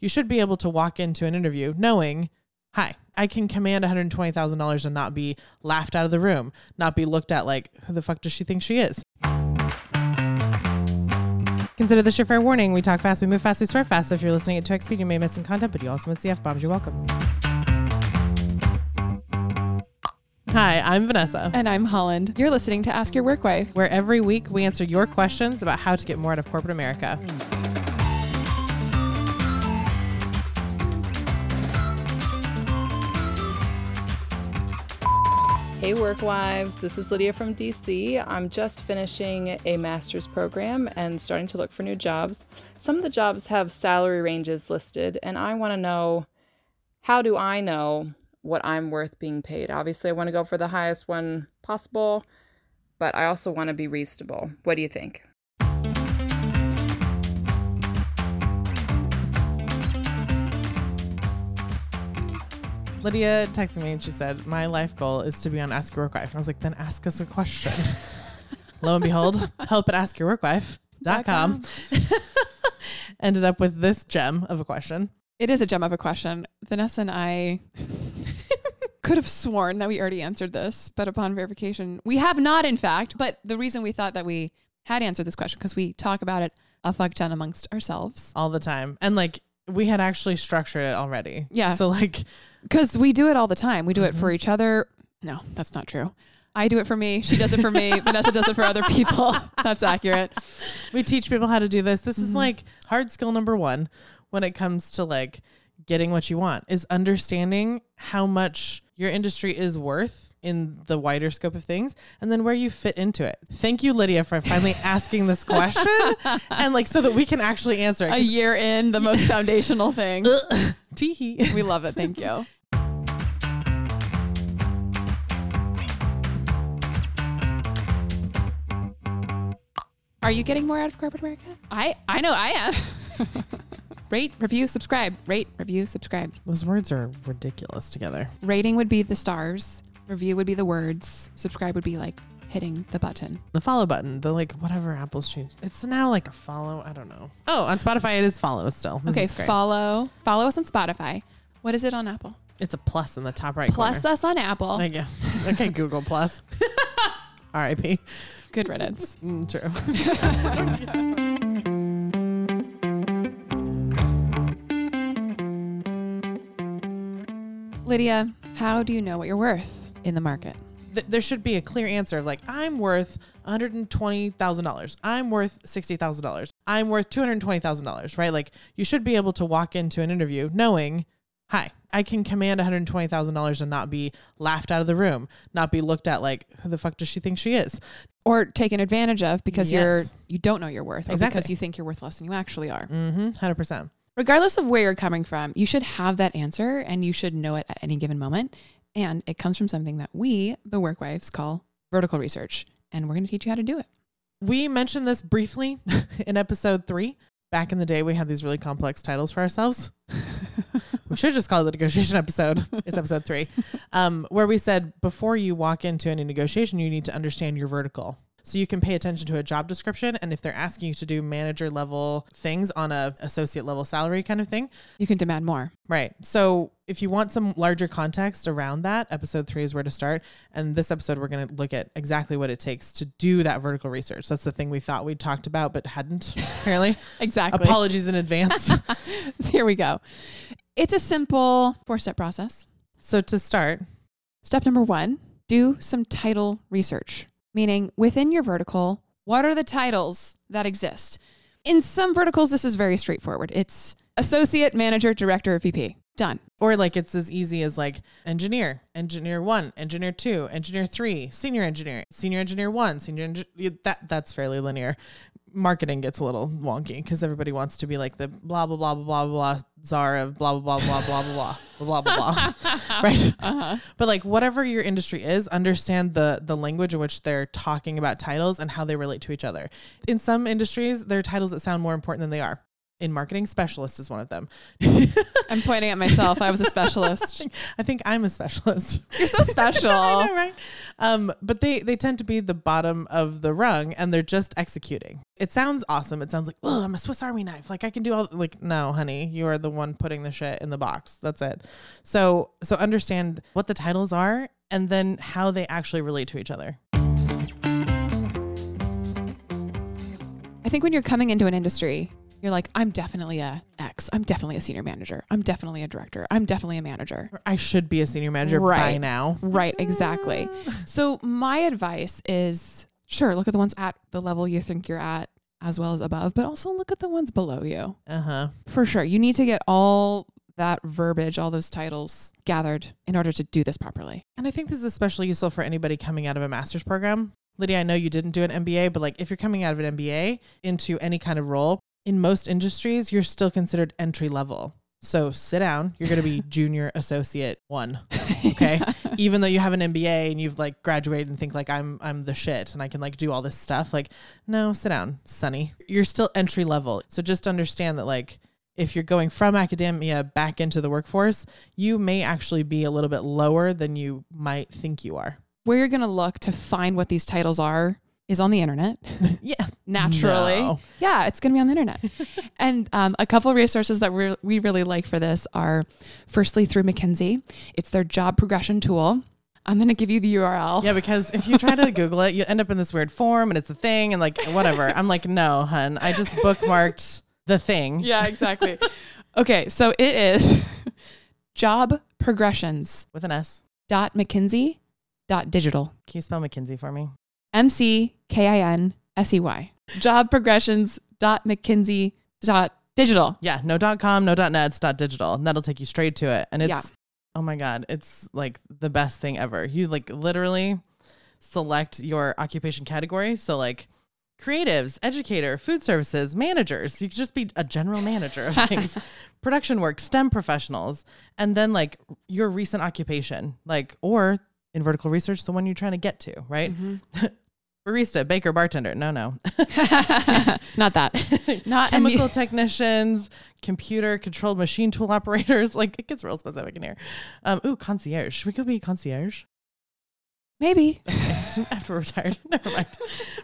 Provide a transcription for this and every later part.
you should be able to walk into an interview knowing, hi, I can command $120,000 and not be laughed out of the room, not be looked at like, who the fuck does she think she is? Consider this your fair warning. We talk fast, we move fast, we swear fast. So if you're listening at 2x speed, you may miss some content, but you also miss the F bombs. You're welcome. Hi, I'm Vanessa, And I'm Holland. You're listening to Ask Your Work Wife. where every week we answer your questions about how to get more out of corporate America. Hey, work wives. This is Lydia from DC. I'm just finishing a master's program and starting to look for new jobs. Some of the jobs have salary ranges listed, and I want to know how do I know what I'm worth being paid? Obviously, I want to go for the highest one possible, but I also want to be reasonable. What do you think? Lydia texted me and she said, My life goal is to be on Ask Your Work Wife. And I was like, Then ask us a question. Lo and behold, help at askyourworkwife.com. Ended up with this gem of a question. It is a gem of a question. Vanessa and I could have sworn that we already answered this, but upon verification, we have not, in fact. But the reason we thought that we had answered this question because we talk about it a fuck ton amongst ourselves. all the time. And like, we had actually structured it already. Yeah. So, like, Because we do it all the time. We do it for each other. No, that's not true. I do it for me. She does it for me. Vanessa does it for other people. That's accurate. we teach people how to do this. This is Mhm. like hard skill number one when it comes to like getting what you want is understanding how much your industry is worth in the wider scope of things and then where you fit into it. Thank you, Lydia, for finally asking this question and like so that we can actually answer it. A year in, the most foundational thing. Tee-hee. We love it. Thank you. Are you getting more out of corporate America? I I know I am. Rate, review, subscribe. Rate, review, subscribe. Those words are ridiculous together. Rating would be the stars. Review would be the words. Subscribe would be like hitting the button. The follow button, the like whatever Apple's changed. It's now like a follow. I don't know. Oh, on Spotify it is follow still. This okay, follow. Follow us on Spotify. What is it on Apple? It's a plus in the top right corner. Plus corner. us on Apple. Like, yeah. Okay, Google Plus. R.I.P. Good riddance. Mm, true. Lydia, how do you know what you're worth in the market? Th- there should be a clear answer of like, I'm worth $120,000. I'm worth $60,000. I'm worth $220,000, right? Like, you should be able to walk into an interview knowing, hi, I can command $120,000 and not be laughed out of the room, not be looked at like, who the fuck does she think she is? or taken advantage of because you're you don't know your worth or Exactly. because you think you're worth less than you actually are. Mm-hmm. 100%. Regardless of where you're coming from, you should have that answer and you should know it at any given moment. And it comes from something that we, the work wives, call vertical research. And we're going to teach you how to do it. We mentioned this briefly in episode three. Back in the day, we had these really complex titles for ourselves. we should just call it the negotiation episode. It's episode three, um, where we said before you walk into any negotiation, you need to understand your vertical. So you can pay attention to a job description, and if they're asking you to do manager level things on a associate level salary kind of thing, You can demand more. Right. So if you want some larger context around that, episode three is where to start. And this episode, we're going to look at exactly what it takes to do that vertical research. That's the thing we thought we'd talked about, but hadn't apparently. Exactly. Apologies in advance. Here we go. It's a simple four step process. so to start, Step number one do some title research, meaning within your vertical, what are the titles that exist? In some verticals, this is very straightforward. It's associate, manager, director, VP. Done. or like it's as easy as like engineer, engineer one, engineer two, engineer three, senior engineer, senior engineer one, senior engineer. That that's fairly linear. Marketing gets a little wonky because everybody wants to be like the blah blah blah blah blah blah czar of blah blah blah blah blah blah blah blah blah blah, right? Uh-huh. But like whatever your industry is, understand the the language in which they're talking about titles and how they relate to each other. In some industries, there are titles that sound more important than they are. In marketing, specialist is one of them. I'm pointing at myself. I was a specialist. I think I'm a specialist. You're so special. Know, right? Um, but they they tend to be the bottom of the rung, and they're just executing. It sounds awesome. It sounds like, oh, I'm a Swiss Army knife. Like I can do all like no, honey, you are the one putting the shit in the box. That's it. So so understand what the titles are and then how they actually relate to each other. I think when you're coming into an industry, you're like, I'm definitely a X. I'm definitely a senior manager. I'm definitely a director. I'm definitely a manager. I should be a senior manager by Right. now. Right, exactly. So my advice is sure, look at the ones at the level you think you're at as well as above, but also look at the ones below you. Uh-huh. For sure. You need to get all that verbiage, all those titles gathered in order to do this properly. And I think this is especially useful for anybody coming out of a master's program. Lydia, I know you didn't do an MBA, but like if you're coming out of an MBA into any kind of role, in most industries, you're still considered entry level. So sit down. You're going to be junior associate one. Okay. Even though you have an MBA and you've like graduated and think like I'm I'm the shit and I can like do all this stuff. Like, no, sit down, Sonny. You're still entry level. So just understand that like if you're going from academia back into the workforce, you may actually be a little bit lower than you might think you are. Where you're going to look to find what these titles are is on the internet. Yeah. Naturally. No. Yeah, it's going to be on the internet. and um, a couple resources that we we really like for this are firstly through McKinsey. It's their job progression tool. I'm going to give you the URL. Yeah, because if you try to Google it, you end up in this weird form and it's a thing and like whatever. I'm like, no, hun. I just bookmarked the thing. Yeah, exactly. okay, so it is job progressions With an S. dot McKinsey dot digital. Can you spell McKinsey for me? M C K I N S E Y. Job progressions dot McKinsey dot digital. Yeah, no dot com, no dot net, it's dot digital. And that'll take you straight to it. And it's Yeah. oh my God, it's like the best thing ever. You like literally select your occupation category. So like creatives, educator, food services, managers. You could just be a general manager of things. Production work, STEM professionals, and then like your recent occupation, like or in vertical research, the one you're trying to get to, right? Mm-hmm. Barista, baker, bartender. No, no. Not that. Not chemical technicians, computer controlled machine tool operators. Like it gets real specific in here. Um, ooh, concierge. Should we go be concierge maybe. after we're retired? Never mind.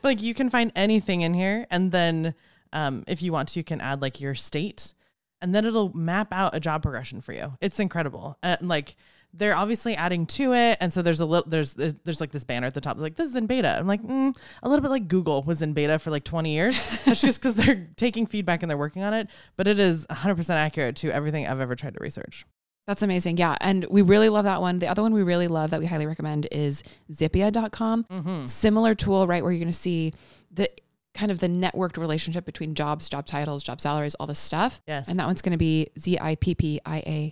But like you can find anything in here, and then um, if you want to, you can add like your state, and then it'll map out a job progression for you. It's incredible. And like they're obviously adding to it, and so there's a little there's there's like this banner at the top like this is in beta. I'm like mm, a little bit like Google was in beta for like 20 years. That's just because they're taking feedback and they're working on it, but it is 100% accurate to everything I've ever tried to research. That's amazing. Yeah. And we really love that one. The other one we really love that we highly recommend is zippia.com. Mm-hmm. Similar tool, right? Where you're going to see the kind of the networked relationship between jobs, job titles, job salaries, all this stuff. Yes. And that one's going to be zippia.com.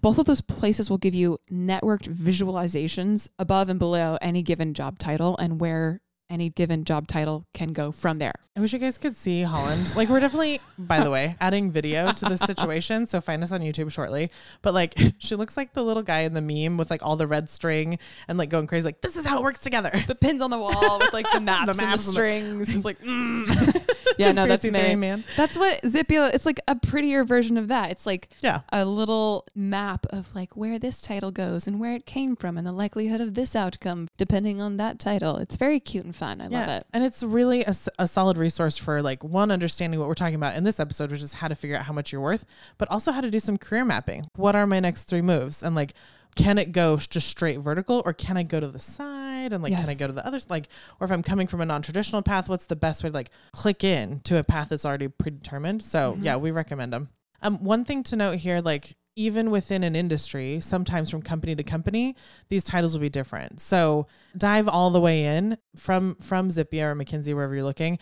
Both of those places will give you networked visualizations above and below any given job title and where any given job title can go from there. I wish you guys could see Holland. Like we're definitely, by the way, adding video to this situation. So find us on YouTube shortly. But like she looks like the little guy in the meme with like all the red string and like going crazy. Like this is how it works together. The pins on the wall with like the maps, The maps and the- strings. It's like mm. yeah, no, that's Conspiracy theory, man. That's what Zippia. It's like a prettier version of that. It's like Yeah. a little map of like where this title goes and where it came from and the likelihood of this outcome depending on that title. It's very cute and fun. I love it. And it's really a solid resource for like one understanding what we're talking about in this episode, which is how to figure out how much you're worth, but also how to do some career mapping. What are my next three moves? And like, can it go just straight vertical or can I go to the side? And like, can I go to the other Like, or if I'm coming from a non traditional path, what's the best way to like click in to a path that's already predetermined? So Mhm. yeah, we recommend them. Um, one thing to note here, like, even within an industry, sometimes from company to company, these titles will be different. So dive all the way in from from Zippia or McKinsey, wherever you're looking.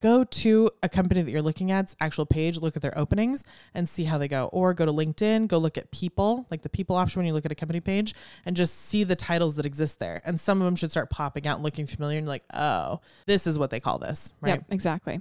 Go to a company that you're looking at's actual page, look at their openings and see how they go. Or go to LinkedIn, go look at people, like the people option when you look at a company page, and just see the titles that exist there. And some of them should start popping out and looking familiar and like, oh, this is what they call this, right? Yep, exactly.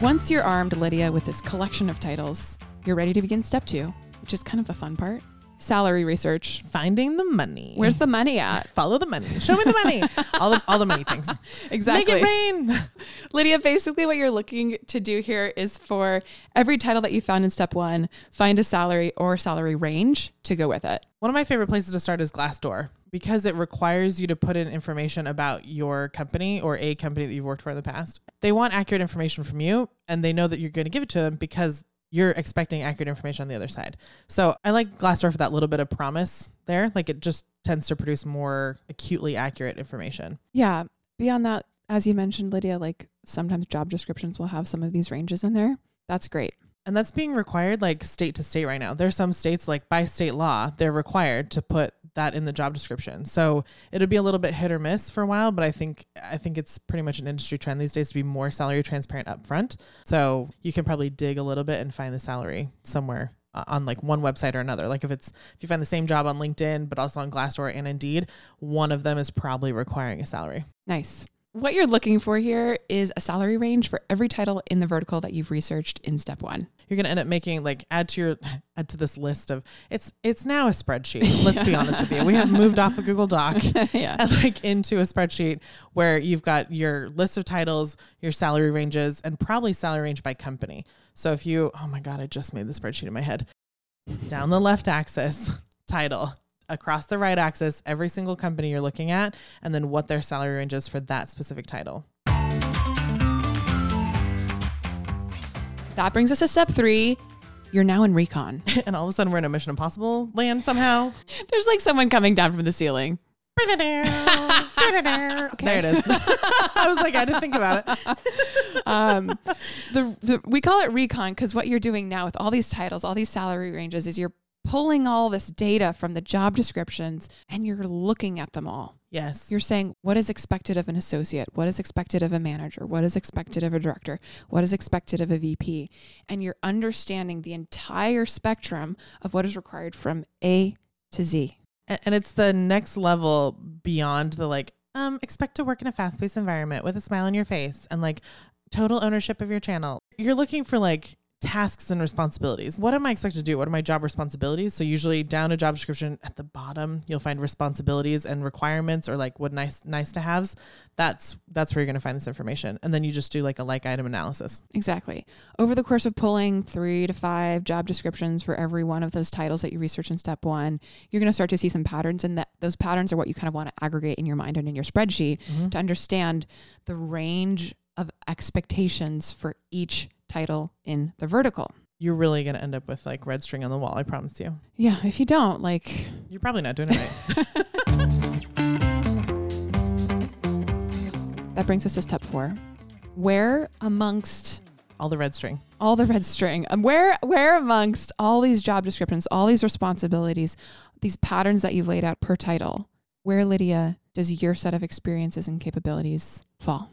Once you're armed, Lydia, with this collection of titles, you're ready to begin step two, which is kind of the fun part salary research. Finding the money. Where's the money at? follow the money? Show me the money. all the all the money things. Exactly. Make it rain. Lydia, basically what you're looking to do here is for every title that you found in step one, find a salary or salary range to go with it. One of my favorite places to start is Glassdoor because it requires you to put in information about your company or a company that you've worked for in the past. They want accurate information from you and they know that you're going to give it to them because you're expecting accurate information on the other side. So I like Glassdoor for that little bit of promise there. Like it just tends to produce more acutely accurate information. Yeah. Beyond that, as you mentioned, Lydia, like sometimes job descriptions will have some of these ranges in there. That's great. And that's being required like state to state right now. There's some states like by state law, they're required to put that in the job description. So it'll be a little bit hit or miss for a while, but I think I think it's pretty much an industry trend these days to be more salary transparent up front. So you can probably dig a little bit and find the salary somewhere uh, on like one website or another. Like if it's if you find the same job on LinkedIn but also on Glassdoor and Indeed, one of them is probably requiring a salary. Nice. What you're looking for here is a salary range for every title in the vertical that you've researched in step one. You're gonna end up making like add to your add to this list of it's it's now a spreadsheet. Let's be honest with you. We have moved off a Google Doc yeah. and like into a spreadsheet where you've got your list of titles, your salary ranges, and probably salary range by company. So if you oh my god, I just made the spreadsheet in my head. Down the left axis, title, across the right axis every single company you're looking at and then what their salary range is for that specific title. That brings us to step three. You're now in recon. and all of a sudden we're in a Mission Impossible land somehow. There's like someone coming down from the ceiling. There it is. I was like, I didn't think about it. um, the, the we call it recon because what you're doing now with all these titles, all these salary ranges, is you're pulling all this data from the job descriptions and you're looking at them all. Yes. You're saying what is expected of an associate? What is expected of a manager? What is expected of a director? What is expected of a VP? And you're understanding the entire spectrum of what is required from A to Z. And, and it's the next level beyond the like, um, expect to work in a fast paced environment with a smile on your face and like total ownership of your channel. You're looking for like tasks and responsibilities. What am I expected to do? What are my job responsibilities? So usually down a job description at the bottom, you'll find responsibilities and requirements or like what nice nice to haves. That's that's where you're going to find this information. And then you just do like a like item analysis. Exactly. Over the course of pulling 3 to 5 job descriptions for every one of those titles that you research in step 1, you're going to start to see some patterns and that those patterns are what you kind of want to aggregate in your mind and in your spreadsheet Mm-hmm. to understand the range of expectations for each title in the vertical. You're really going to end up with like red string on the wall, I promise you. Yeah, if you don't, like, You're probably not doing it right. that brings us to step four. Where amongst All the red string. all the red string, um, where where amongst all these job descriptions, all these responsibilities, these patterns that you've laid out per title, where Lydia does your set of experiences and capabilities fall?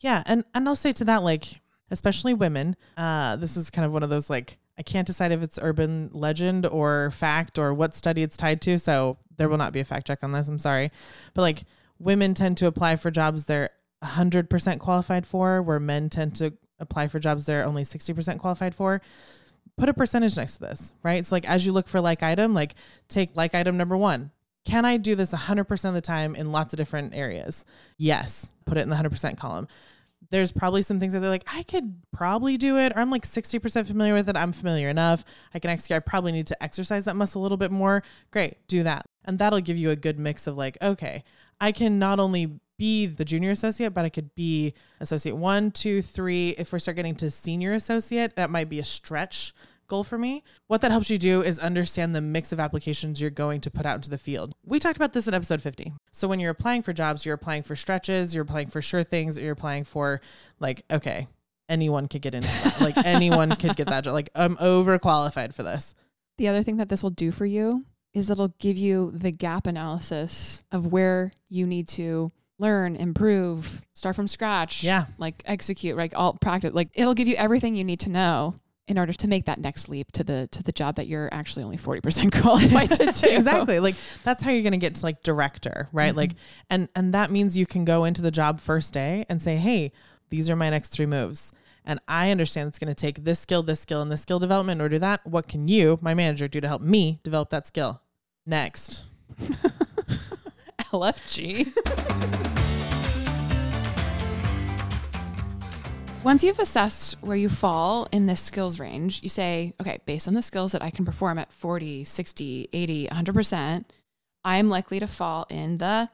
Yeah, and and I'll say to that like especially women, uh this is kind of one of those like I can't decide if it's urban legend or fact or what study it's tied to, so there will not be a fact check on this. I'm sorry. But like women tend to apply for jobs they're 100% qualified for where men tend to apply for jobs they're only 60% qualified for. Put a percentage next to this, right? So like as you look for like item, like take like item number 1. Can I do this 100% of the time in lots of different areas? Yes. Put it in the 100% column there's probably some things that they're like, I could probably do it, or I'm like 60% familiar with it. I'm familiar enough. I can execute. I probably need to exercise that muscle a little bit more. Great, do that. And that'll give you a good mix of like, okay, I can not only be the junior associate, but I could be associate one, two, three. If we start getting to senior associate, that might be a stretch goal for me. What that helps you do is understand the mix of applications you're going to put out into the field. We talked about this in episode 50. So when you're applying for jobs, you're applying for stretches, you're applying for sure things, you're applying for like, okay, anyone could get into that. like anyone could get that job. Like I'm overqualified for this. The other thing that this will do for you is it'll give you the gap analysis of where you need to learn, improve, start from scratch. Yeah. Like execute, like all practice. Like it'll give you everything you need to know in order to make that next leap to the to the job that you're actually only 40% qualified to do. exactly. Like that's how you're going to get to like director, right? Mhm. Like and and that means you can go into the job first day and say, "Hey, these are my next 3 moves." And I understand it's going to take this skill, this skill, and this skill development in order to do that. What can you, my manager, do to help me develop that skill? Next. LFG. Once you've assessed where you fall in this skills range, you say, okay, based on the skills that I can perform at 40, 60, 80, 100%, I'm likely to fall in the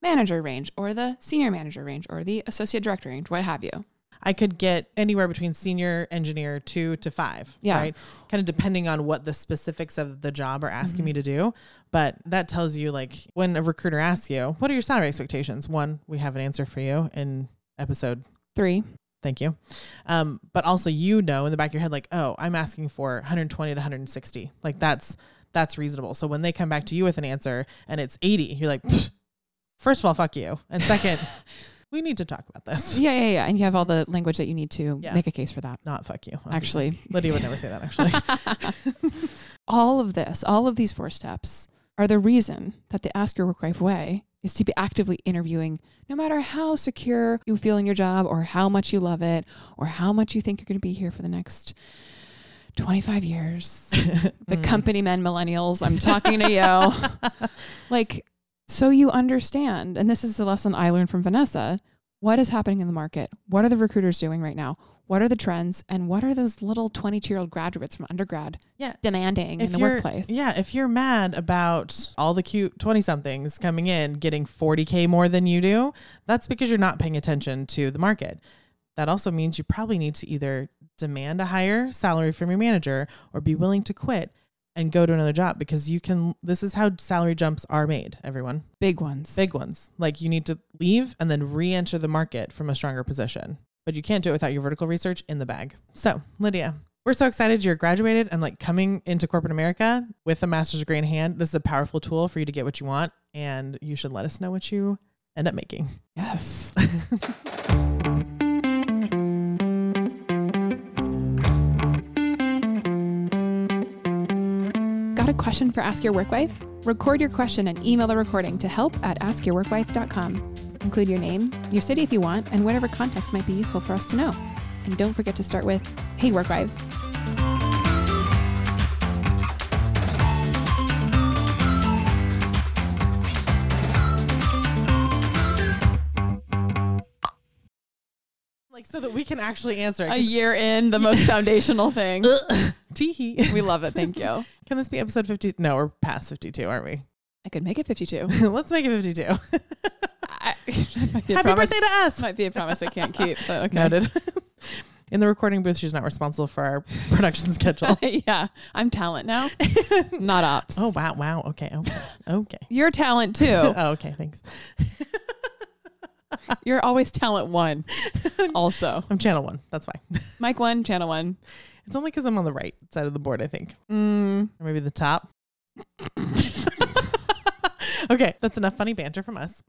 manager range or the senior manager range or the associate director range, what have you. I could get anywhere between senior engineer two to five. Yeah. Right. Kind of depending on what the specifics of the job are asking Mm-hmm. me to do. But that tells you, like, when a recruiter asks you, what are your salary expectations? One, we have an answer for you in episode. Three. Thank you. Um, but also, you know, in the back of your head, like, oh, I'm asking for 120 to 160. Like, that's that's reasonable. So when they come back to you with an answer and it's 80, you're like, first of all, fuck you. And second, we need to talk about this. Yeah, yeah, yeah. And you have all the language that you need to Yeah. make a case for that. Not fuck you. Actually, Lydia would never say that, actually. all of this, all of these four steps are the reason that the Ask Your Work Wife way is to be actively interviewing no matter how secure you feel in your job or how much you love it or how much you think you're going to be here for the next 25 years. the Mm. company men millennials, I'm talking to you. like, so you understand. And this is a lesson I learned from Vanessa. What is happening in the market? What are the recruiters doing right now? What are the trends? And what are those little 22 year old graduates from undergrad Yeah. demanding in the workplace? Yeah, if you're mad about all the cute 20 somethings coming in getting 40K more than you do, that's because you're not paying attention to the market. That also means you probably need to either demand a higher salary from your manager or be willing to quit and go to another job because you can. This is how salary jumps are made, everyone. Big ones. Big ones. Like you need to leave and then re enter the market from a stronger position. But you can't do it without your vertical research in the bag. So, Lydia, we're so excited you're graduated and like coming into corporate America with a master's degree in hand. This is a powerful tool for you to get what you want, and you should let us know what you end up making. Yes. Got a question for Ask Your Work Wife? Record your question and email the recording to help at askyourworkwife.com. Include your name, your city if you want, and whatever context might be useful for us to know. And don't forget to start with, Hey, Work Wives. Like so that we can actually answer A year in, the most foundational thing. Teehee. We love it. Thank you. Can this be episode 50? No, we're past 52, aren't we? I could make it 52. Let's make it 52. I, that might be a Happy promise- birthday to us. Might be a promise I can't keep, but okay. Noted. In the recording booth, she's not responsible for our production schedule. yeah, I'm talent now, not ops. Oh wow, wow. Okay, okay, okay. You're talent too. Oh, okay, thanks. You're always talent one. Also, I'm channel one. That's fine. Mike one, channel one. It's only because I'm on the right side of the board, I think, Mm, or maybe the top. okay, that's enough funny banter from us.